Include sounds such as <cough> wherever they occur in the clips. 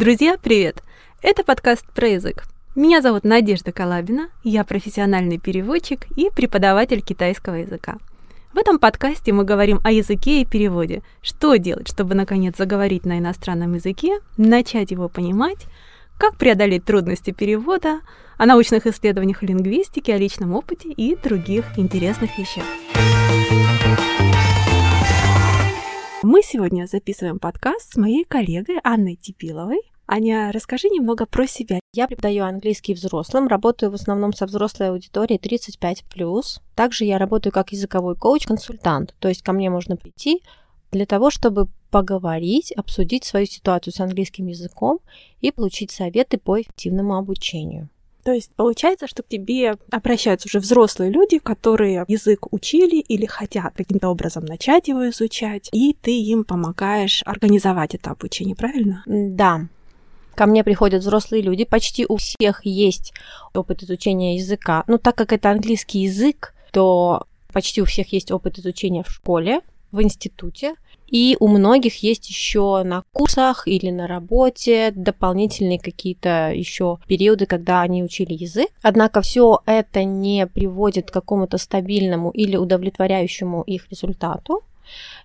Друзья, привет! Это подкаст про язык. Меня зовут Надежда Калабина, я профессиональный переводчик и преподаватель китайского языка. В этом подкасте мы говорим о языке и переводе. Что делать, чтобы наконец заговорить на иностранном языке, начать его понимать, как преодолеть трудности перевода, о научных исследованиях лингвистики, о личном опыте и других интересных вещах. Мы сегодня записываем подкаст с моей коллегой Анной Типиловой. Аня, расскажи немного про себя. Я преподаю английский взрослым, работаю в основном со взрослой аудиторией 35+. Также я работаю как языковой коуч-консультант, то есть ко мне можно прийти для того, чтобы поговорить, обсудить свою ситуацию с английским языком и получить советы по эффективному обучению. То есть получается, что к тебе обращаются уже взрослые люди, которые язык учили или хотят каким-то образом начать его изучать, и ты им помогаешь организовать это обучение, правильно? Да, Ко мне приходят взрослые люди, почти у всех есть опыт изучения языка. Ну, так как это английский язык, то почти у всех есть опыт изучения в школе, в институте. И у многих есть еще на курсах или на работе дополнительные какие-то еще периоды, когда они учили язык. Однако все это не приводит к какому-то стабильному или удовлетворяющему их результату.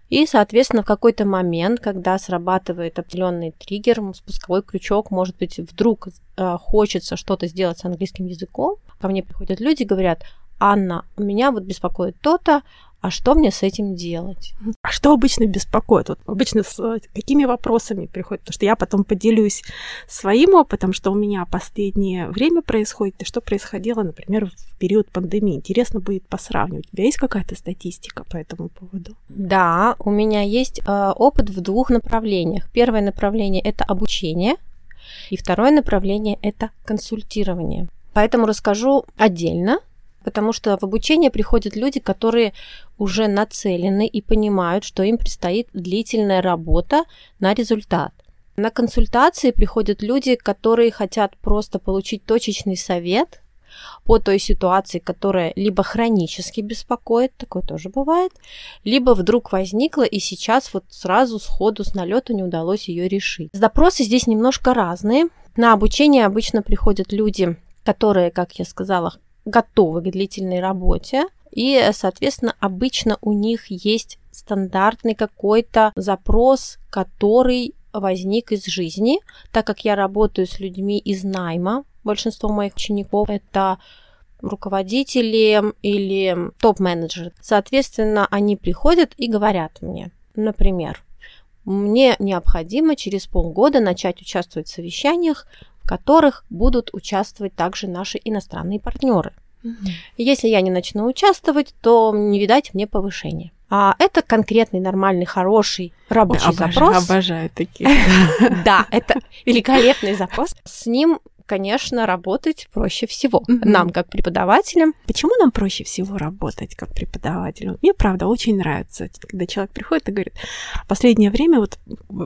И, соответственно, в какой-то момент, когда срабатывает определенный триггер, спусковой крючок, может быть, вдруг э, хочется что-то сделать с английским языком, ко мне приходят люди и говорят, Анна, меня вот беспокоит то-то, а что мне с этим делать? А что обычно беспокоит? Вот обычно с э, какими вопросами приходит? Потому что я потом поделюсь своим опытом, что у меня последнее время происходит, и что происходило, например, в период пандемии. Интересно будет посравнивать. У тебя есть какая-то статистика по этому поводу? Да, у меня есть э, опыт в двух направлениях. Первое направление это обучение, и второе направление это консультирование. Поэтому расскажу отдельно потому что в обучение приходят люди, которые уже нацелены и понимают, что им предстоит длительная работа на результат. На консультации приходят люди, которые хотят просто получить точечный совет по той ситуации, которая либо хронически беспокоит, такое тоже бывает, либо вдруг возникла и сейчас вот сразу сходу с налета не удалось ее решить. Запросы здесь немножко разные. На обучение обычно приходят люди, которые, как я сказала, готовы к длительной работе, и, соответственно, обычно у них есть стандартный какой-то запрос, который возник из жизни, так как я работаю с людьми из найма, большинство моих учеников это руководители или топ-менеджеры. Соответственно, они приходят и говорят мне, например, мне необходимо через полгода начать участвовать в совещаниях в которых будут участвовать также наши иностранные партнеры. Если я не начну участвовать, то не видать мне повышения. А это конкретный, нормальный, хороший рабочий обожаю, запрос. Обожаю такие. <laughs> Да, это великолепный запрос. С ним конечно, работать проще всего mm-hmm. нам, как преподавателям. Почему нам проще всего работать как преподавателям? Мне, правда, очень нравится, когда человек приходит и говорит, последнее время вот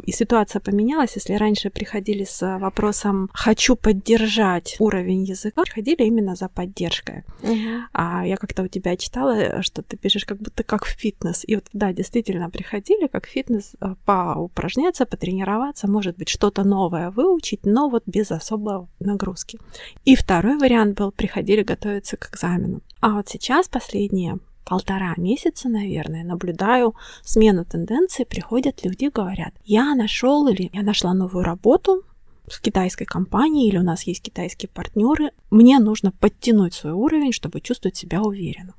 и ситуация поменялась, если раньше приходили с вопросом «хочу поддержать уровень языка», приходили именно за поддержкой. Mm-hmm. А я как-то у тебя читала, что ты пишешь как будто как в фитнес. И вот, да, действительно, приходили как фитнес э, поупражняться, потренироваться, может быть, что-то новое выучить, но вот без особого нагрузки. И второй вариант был, приходили готовиться к экзамену. А вот сейчас последние полтора месяца, наверное, наблюдаю смену тенденции. Приходят люди, говорят, я нашел или я нашла новую работу, с китайской компанией или у нас есть китайские партнеры, мне нужно подтянуть свой уровень, чтобы чувствовать себя уверенно.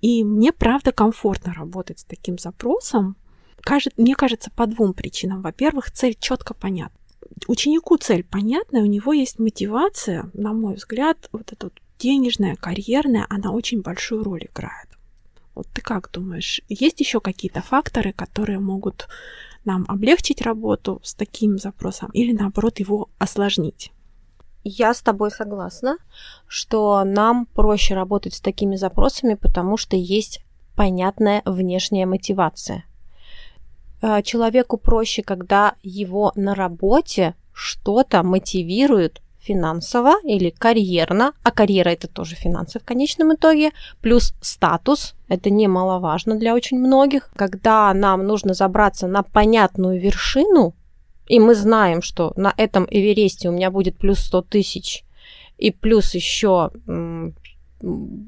И мне, правда, комфортно работать с таким запросом. Кажет, мне кажется, по двум причинам. Во-первых, цель четко понятна ученику цель понятная, у него есть мотивация, на мой взгляд, вот эта вот денежная, карьерная, она очень большую роль играет. Вот ты как думаешь, есть еще какие-то факторы, которые могут нам облегчить работу с таким запросом или наоборот его осложнить? Я с тобой согласна, что нам проще работать с такими запросами, потому что есть понятная внешняя мотивация. Э, человеку проще, когда его на работе что-то мотивирует финансово или карьерно, а карьера это тоже финансы в конечном итоге, плюс статус, это немаловажно для очень многих. Когда нам нужно забраться на понятную вершину, и мы знаем, что на этом Эвересте у меня будет плюс 100 тысяч, и плюс еще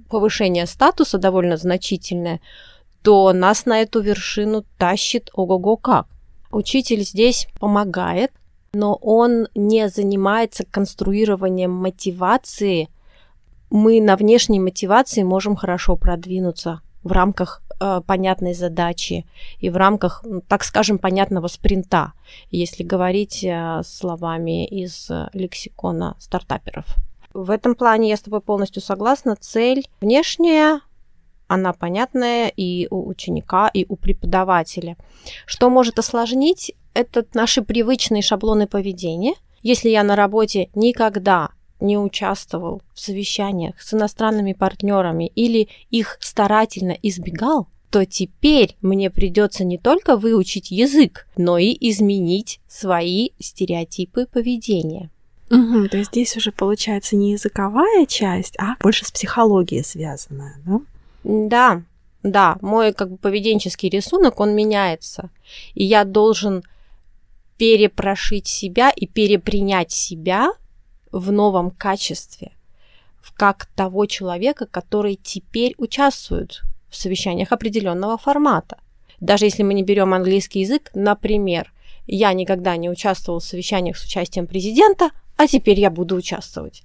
повышение статуса довольно значительное, то нас на эту вершину тащит ого-го как. Учитель здесь помогает, но он не занимается конструированием мотивации. Мы на внешней мотивации можем хорошо продвинуться в рамках э, понятной задачи и в рамках, ну, так скажем, понятного спринта, если говорить э, словами из э, лексикона стартаперов. В этом плане я с тобой полностью согласна. Цель внешняя, она понятная и у ученика, и у преподавателя. Что может осложнить, это наши привычные шаблоны поведения. Если я на работе никогда не участвовал в совещаниях с иностранными партнерами или их старательно избегал, то теперь мне придется не только выучить язык, но и изменить свои стереотипы поведения. Угу, то есть здесь уже получается не языковая часть, а больше с психологией связанная, да? Да, да, мой как бы поведенческий рисунок, он меняется. И я должен перепрошить себя и перепринять себя в новом качестве, как того человека, который теперь участвует в совещаниях определенного формата. Даже если мы не берем английский язык, например, я никогда не участвовал в совещаниях с участием президента, а теперь я буду участвовать.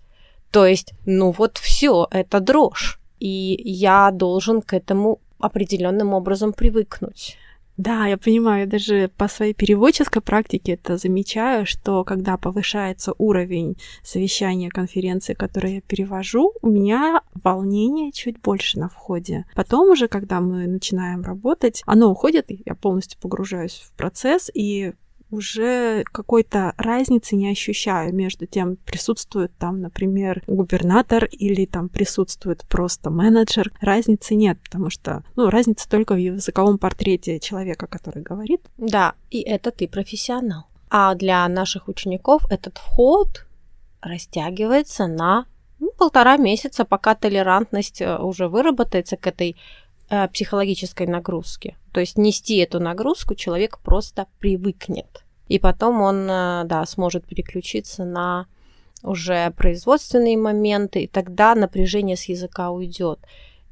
То есть, ну вот все, это дрожь. И я должен к этому определенным образом привыкнуть. Да, я понимаю, я даже по своей переводческой практике это замечаю, что когда повышается уровень совещания, конференции, которые я перевожу, у меня волнение чуть больше на входе. Потом уже, когда мы начинаем работать, оно уходит, я полностью погружаюсь в процесс, и уже какой-то разницы не ощущаю между тем, присутствует там, например, губернатор или там присутствует просто менеджер. Разницы нет, потому что, ну, разница только в языковом портрете человека, который говорит. Да, и это ты профессионал. А для наших учеников этот вход растягивается на ну, полтора месяца, пока толерантность э, уже выработается к этой психологической нагрузке. То есть нести эту нагрузку человек просто привыкнет. И потом он, э, да, сможет переключиться на уже производственные моменты, и тогда напряжение с языка уйдет.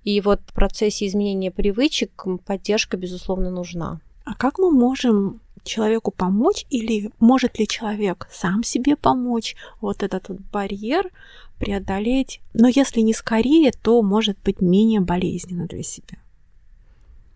И вот в процессе изменения привычек поддержка, безусловно, нужна. А как мы можем человеку помочь или может ли человек сам себе помочь вот этот вот барьер преодолеть, но если не скорее, то может быть менее болезненно для себя?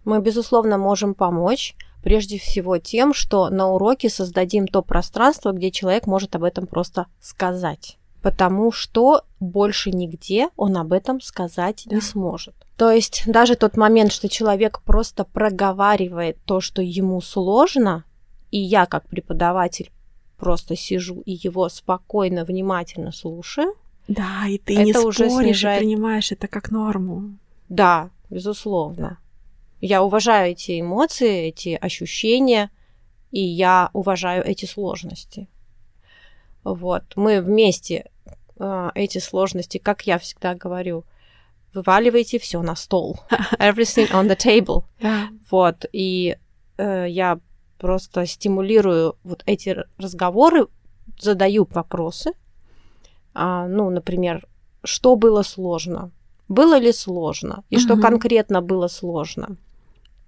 Мы, безусловно, можем помочь прежде всего тем, что на уроке создадим то пространство, где человек может об этом просто сказать. Потому что больше нигде он об этом сказать да. не сможет. То есть даже тот момент, что человек просто проговаривает то, что ему сложно, и я как преподаватель просто сижу и его спокойно, внимательно слушаю. Да, и ты это не уже споришь снижает... и принимаешь это как норму. Да, безусловно. Я уважаю эти эмоции, эти ощущения, и я уважаю эти сложности. Вот. Мы вместе э, эти сложности, как я всегда говорю, вываливайте все на стол. <laughs> Everything on the table. Вот. И э, я просто стимулирую вот эти разговоры, задаю вопросы. А, ну, например, что было сложно? Было ли сложно? И uh-huh. что конкретно было сложно?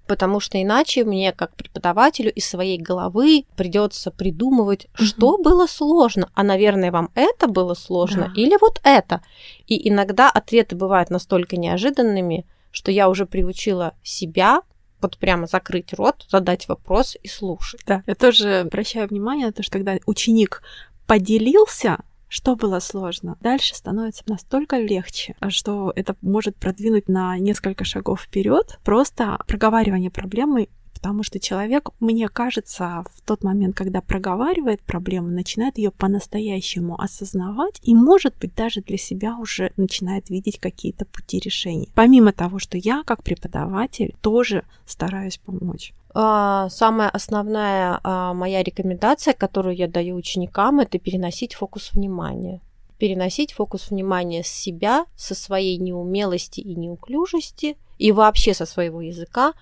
Потому что иначе мне, как преподавателю, из своей головы придется придумывать, mm-hmm. что было сложно. А, наверное, вам это было сложно да. или вот это. И иногда ответы бывают настолько неожиданными, что я уже приучила себя вот прямо закрыть рот, задать вопрос и слушать. Да, я тоже обращаю внимание на то, что когда ученик поделился что было сложно? Дальше становится настолько легче, что это может продвинуть на несколько шагов вперед. Просто проговаривание проблемы потому что человек, мне кажется, в тот момент, когда проговаривает проблему, начинает ее по-настоящему осознавать и, может быть, даже для себя уже начинает видеть какие-то пути решения. Помимо того, что я, как преподаватель, тоже стараюсь помочь. А, самая основная а, моя рекомендация, которую я даю ученикам, это переносить фокус внимания. Переносить фокус внимания с себя, со своей неумелости и неуклюжести и вообще со своего языка,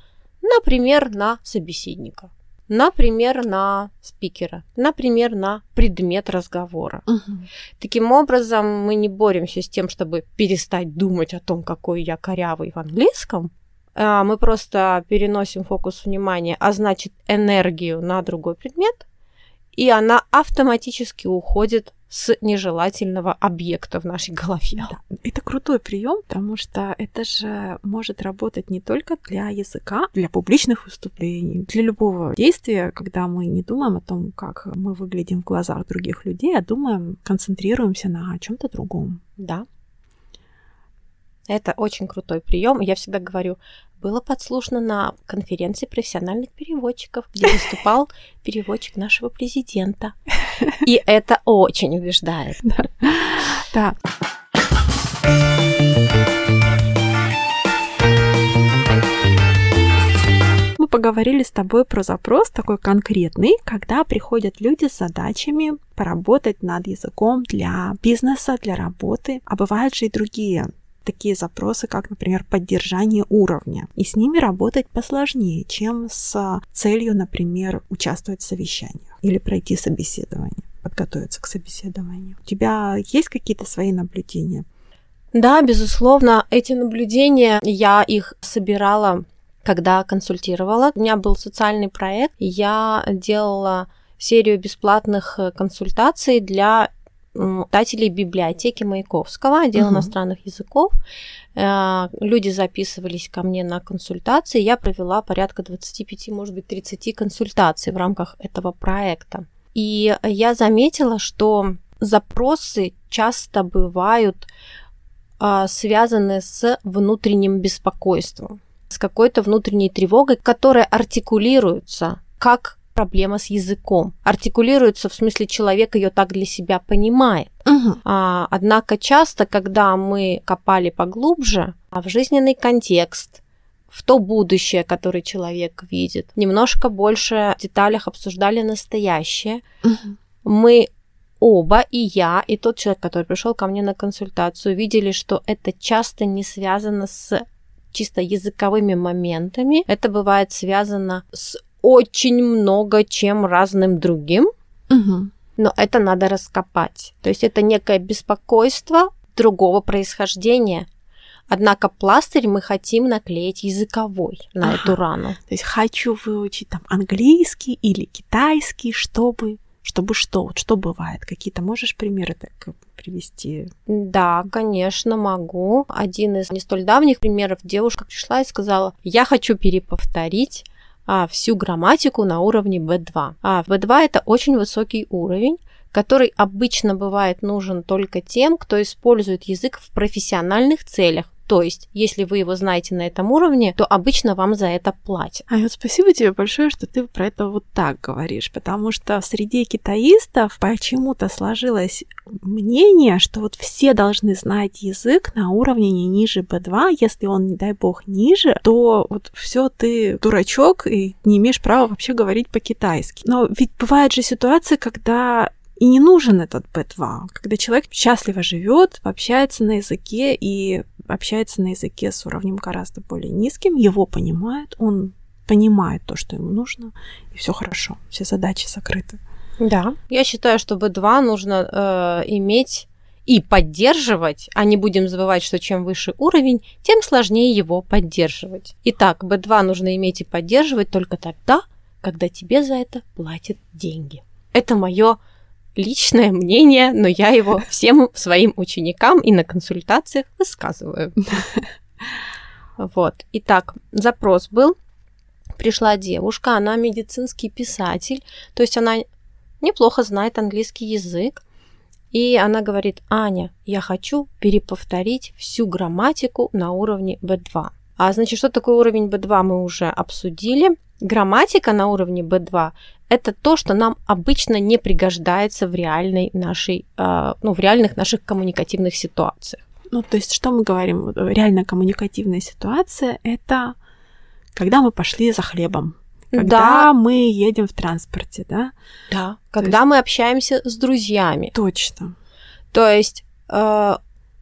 например, на собеседника. например, на спикера, например, на предмет разговора. Угу. Таким образом, мы не боремся с тем, чтобы перестать думать о том, какой я корявый в английском, мы просто переносим фокус внимания, а значит энергию на другой предмет, и она автоматически уходит с нежелательного объекта в нашей голове. Да. Это крутой прием, потому что это же может работать не только для языка, для публичных выступлений, для любого действия, когда мы не думаем о том, как мы выглядим в глазах других людей, а думаем, концентрируемся на чем-то другом. Да. Это очень крутой прием. Я всегда говорю, было подслушано на конференции профессиональных переводчиков, где выступал <laughs> переводчик нашего президента. И это очень убеждает. <laughs> Да. Мы поговорили с тобой про запрос такой конкретный, когда приходят люди с задачами поработать над языком для бизнеса, для работы. А бывают же и другие такие запросы, как, например, поддержание уровня. И с ними работать посложнее, чем с целью, например, участвовать в совещаниях или пройти собеседование, подготовиться к собеседованию. У тебя есть какие-то свои наблюдения? Да, безусловно, эти наблюдения, я их собирала, когда консультировала. У меня был социальный проект, я делала серию бесплатных э, консультаций для читателей библиотеки Маяковского, отдела угу. иностранных языков. Э, люди записывались ко мне на консультации. Я провела порядка 25, может быть, 30 консультаций в рамках этого проекта. И я заметила, что запросы часто бывают а, связаны с внутренним беспокойством, с какой-то внутренней тревогой, которая артикулируется как проблема с языком. Артикулируется в смысле человек ее так для себя понимает. Угу. А, однако часто, когда мы копали поглубже, а в жизненный контекст, в то будущее, которое человек видит, немножко больше в деталях обсуждали настоящее, угу. мы оба, и я, и тот человек, который пришел ко мне на консультацию, видели, что это часто не связано с чисто языковыми моментами. Это бывает связано с очень много чем разным другим, угу. но это надо раскопать. То есть это некое беспокойство другого происхождения. Однако пластырь мы хотим наклеить языковой на ага. эту рану. То есть хочу выучить там английский или китайский, чтобы чтобы что? Вот что бывает? Какие-то можешь примеры так привести? Да, конечно, могу. Один из не столь давних примеров девушка пришла и сказала, я хочу переповторить а, всю грамматику на уровне B2. А B2 это очень высокий уровень, который обычно бывает нужен только тем, кто использует язык в профессиональных целях, то есть, если вы его знаете на этом уровне, то обычно вам за это платят. А вот спасибо тебе большое, что ты про это вот так говоришь, потому что в среде китаистов почему-то сложилось мнение, что вот все должны знать язык на уровне не ниже B2, если он, не дай бог, ниже, то вот все ты дурачок и не имеешь права вообще говорить по-китайски. Но ведь бывают же ситуации, когда и не нужен этот B2, когда человек счастливо живет, общается на языке и общается на языке с уровнем гораздо более низким, его понимает, он понимает то, что ему нужно, и все хорошо, все задачи закрыты. Да, я считаю, что B2 нужно э, иметь и поддерживать, а не будем забывать, что чем выше уровень, тем сложнее его поддерживать. Итак, B2 нужно иметь и поддерживать только тогда, когда тебе за это платят деньги. Это мое личное мнение, но я его всем своим ученикам и на консультациях высказываю. Вот. Итак, запрос был. Пришла девушка, она медицинский писатель, то есть она неплохо знает английский язык. И она говорит, Аня, я хочу переповторить всю грамматику на уровне B2. А значит, что такое уровень B2 мы уже обсудили. Грамматика на уровне B2 это то, что нам обычно не пригождается в реальной нашей, а, ну, в реальных наших коммуникативных ситуациях. Ну, то есть, что мы говорим? Реально коммуникативная ситуация – это когда мы пошли за хлебом, когда да. мы едем в транспорте, да? Да, когда есть... мы общаемся с друзьями. Точно. То есть э,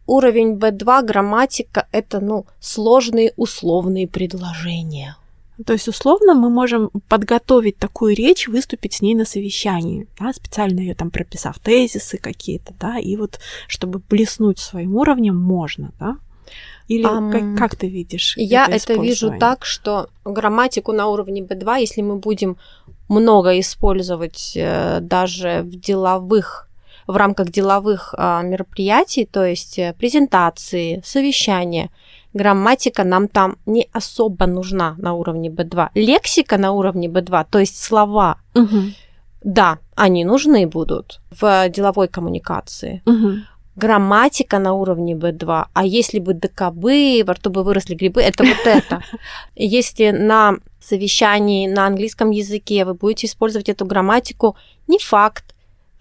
уровень B2 грамматика – это, ну, сложные условные предложения То есть, условно, мы можем подготовить такую речь, выступить с ней на совещании, да, специально ее там прописав тезисы какие-то, да, и вот чтобы блеснуть своим уровнем, можно, да. Или um, как, как ты видишь? Я это, это вижу так, что грамматику на уровне B2, если мы будем много использовать э, даже в деловых в рамках деловых а, мероприятий, то есть э, презентации, совещания, грамматика нам там не особо нужна на уровне B2. Лексика на уровне B2, то есть слова, угу. да, они нужны будут в деловой коммуникации. Угу. Грамматика на уровне B2, а если бы ДКБ, во рту бы выросли грибы, это вот это. <laughs> Если на совещании на английском языке вы будете использовать эту грамматику, не факт,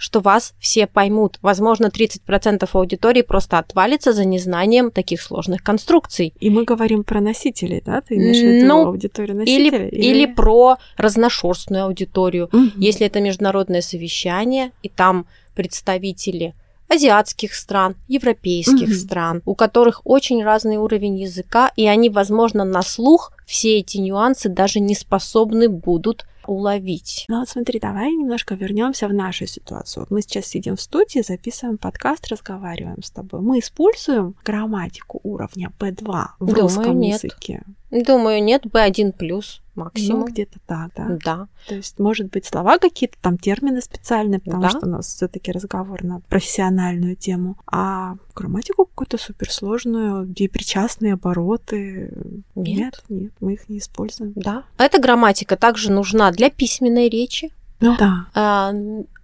что вас все поймут. Возможно, 30% аудитории просто отвалится за незнанием таких сложных конструкций. И мы говорим про носителей, да? Ты имеешь в виду ну, аудиторию носителей? Или, или... или про разношерстную аудиторию. Угу. Если это международное совещание, и там представители азиатских стран, европейских угу. стран, у которых очень разный уровень языка, и они, возможно, на слух все эти нюансы даже не способны будут уловить. Ну вот смотри, давай немножко вернемся в нашу ситуацию. Вот мы сейчас сидим в студии, записываем подкаст, разговариваем с тобой. Мы используем грамматику уровня B2 в Думаю, русском нет. языке. Думаю, нет, B1 плюс максимум. Ну, где-то так, да. Да. То есть, может быть, слова какие-то, там термины специальные, потому да. что у нас все-таки разговор на профессиональную тему. А грамматику какую-то суперсложную, где причастные обороты. Нет. нет, нет, мы их не используем. Да. Эта грамматика также нужна для письменной речи. Ну, да. А,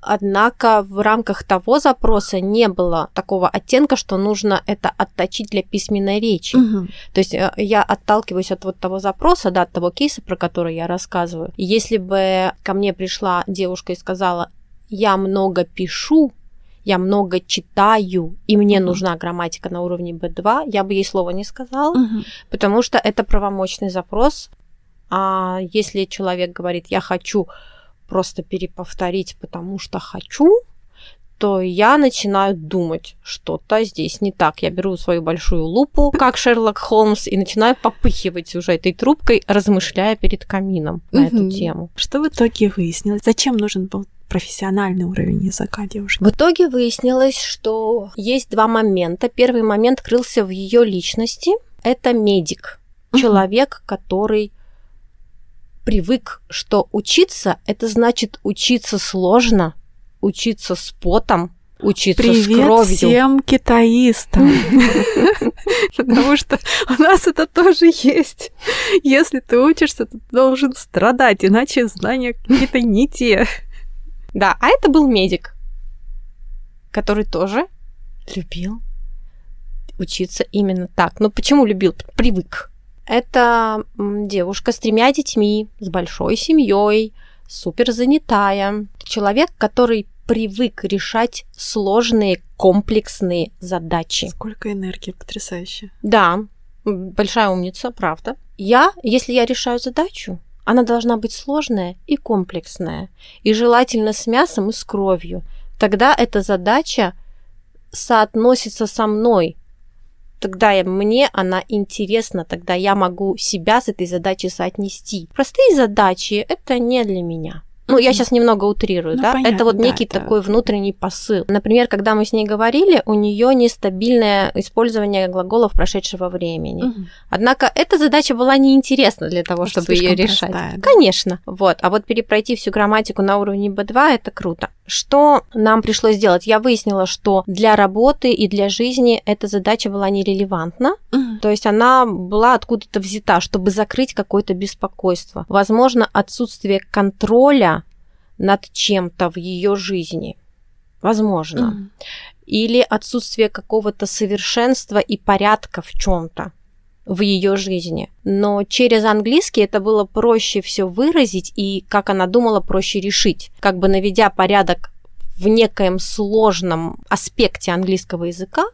однако в рамках того запроса не было такого оттенка, что нужно это отточить для письменной речи. Угу. То есть э, я отталкиваюсь от вот того запроса, да, от того кейса, про который я рассказываю. Если бы ко мне пришла девушка и сказала, я много пишу, я много читаю, и мне uh нужна грамматика на уровне B2, я бы ей слова не сказала, uh потому что это правомочный запрос. А если человек говорит, я хочу просто переповторить, потому что хочу, то я начинаю думать, что-то здесь не так. Я беру свою большую лупу, как Шерлок Холмс, и начинаю попыхивать уже этой трубкой, размышляя перед камином на эту тему. Что в итоге выяснилось? Зачем нужен был профессиональный уровень языка девушки? В итоге выяснилось, что есть два момента. Первый момент крылся в ее личности. Это медик, человек, который привык, что учиться это значит учиться сложно, учиться с потом, учиться Привет с кровью. всем китаистам. <laughs> Потому что у нас это тоже есть. Если ты учишься, ты должен страдать, иначе знания какие-то не те. Да, а это был медик, который тоже любил учиться именно так. Но почему любил? Привык. Это девушка с тремя детьми, с большой семьей, супер занятая. Человек, который привык решать сложные комплексные задачи. Сколько энергии, потрясающе. Да, большая умница, правда. Я, если я решаю задачу, она должна быть сложная и комплексная, и желательно с мясом и с кровью. Тогда эта задача соотносится со мной, тогда мне она интересна, тогда я могу себя с этой задачей соотнести. Простые задачи это не для меня. Ну, я сейчас немного утрирую, ну, да? Понятно, это вот некий да, такой внутренний посыл. Например, когда мы с ней говорили, у нее нестабильное использование глаголов прошедшего времени. Угу. Однако эта задача была неинтересна для того, чтобы ее решать. Простая, да? Конечно. Вот. А вот перепройти всю грамматику на уровне B2 это круто. Что нам пришлось сделать? Я выяснила, что для работы и для жизни эта задача была нерелевантна. Угу. То есть она была откуда-то взята, чтобы закрыть какое-то беспокойство. Возможно, отсутствие контроля над чем-то в ее жизни. Возможно. Mm. Или отсутствие какого-то совершенства и порядка в чем-то в ее жизни. Но через английский это было проще все выразить и, как она думала, проще решить. Как бы наведя порядок в некоем сложном аспекте английского языка,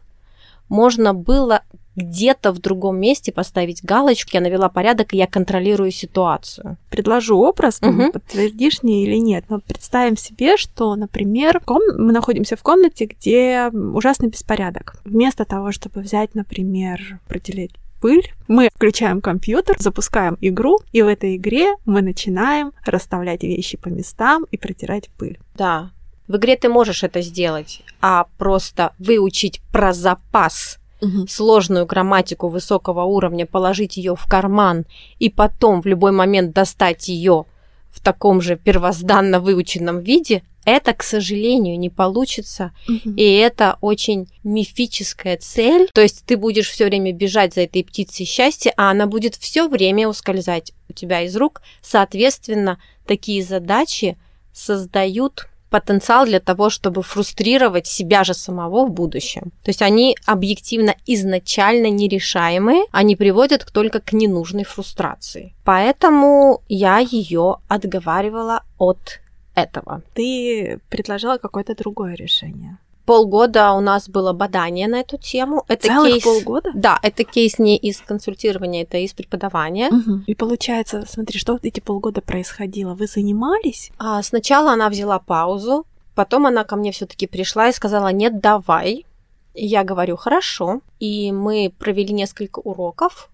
можно было где-то в другом месте поставить галочку, я навела порядок, и я контролирую ситуацию. Предложу образ, угу. подтвердишь мне или нет. Но представим себе, что, например, мы находимся в комнате, где ужасный беспорядок. Вместо того, чтобы взять, например, протереть пыль. Мы включаем компьютер, запускаем игру, и в этой игре мы начинаем расставлять вещи по местам и протирать пыль. Да. В игре ты можешь это сделать, а просто выучить про запас Мгм. сложную грамматику высокого уровня, положить ее в карман и потом в любой момент достать ее в таком же первозданно выученном виде, это, к сожалению, не получится. Мгм. И это очень мифическая цель. То есть ты будешь все время бежать за этой птицей счастья, а она будет все время ускользать у тебя из рук. Соответственно, такие задачи создают потенциал для того, чтобы фрустрировать себя же самого в будущем. То есть они объективно изначально нерешаемые, они приводят только к ненужной фрустрации. Поэтому я ее отговаривала от этого. Ты предложила какое-то другое решение. Полгода у нас было бадание на эту тему. Это Целых кейс... полгода? Да, это кейс не из консультирования, это из преподавания. Мгм. И получается, смотри, что вот эти полгода происходило? Вы занимались? А сначала она взяла паузу, потом она ко мне все-таки пришла и сказала: нет, давай. И Я говорю, хорошо. И мы провели несколько уроков,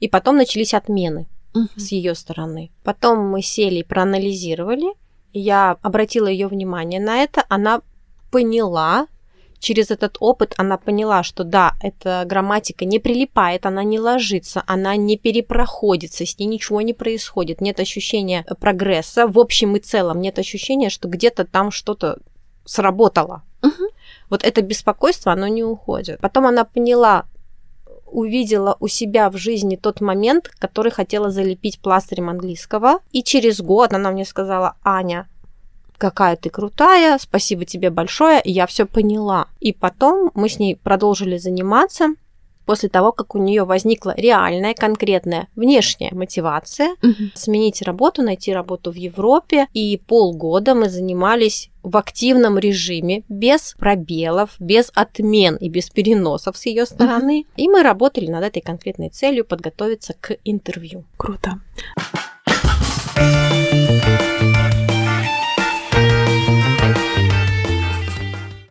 и потом начались отмены Мгм. с ее стороны. Потом мы сели и проанализировали. Я обратила ее внимание на это. Она поняла, через этот опыт она поняла, что да, эта грамматика не прилипает, она не ложится, она не перепроходится, с ней ничего не происходит, нет ощущения прогресса в общем и целом, нет ощущения, что где-то там что-то сработало. Мгм. Вот это беспокойство, оно не уходит. Потом она поняла, увидела у себя в жизни тот момент, который хотела залепить пластырем английского. И через год она мне сказала, Аня, какая ты крутая, спасибо тебе большое, я все поняла. И потом мы с ней продолжили заниматься после того, как у нее возникла реальная, конкретная внешняя мотивация Мгм. сменить работу, найти работу в Европе. И полгода мы занимались в активном режиме, без пробелов, без отмен и без переносов с ее стороны. И мы работали над этой конкретной целью подготовиться к интервью. Круто.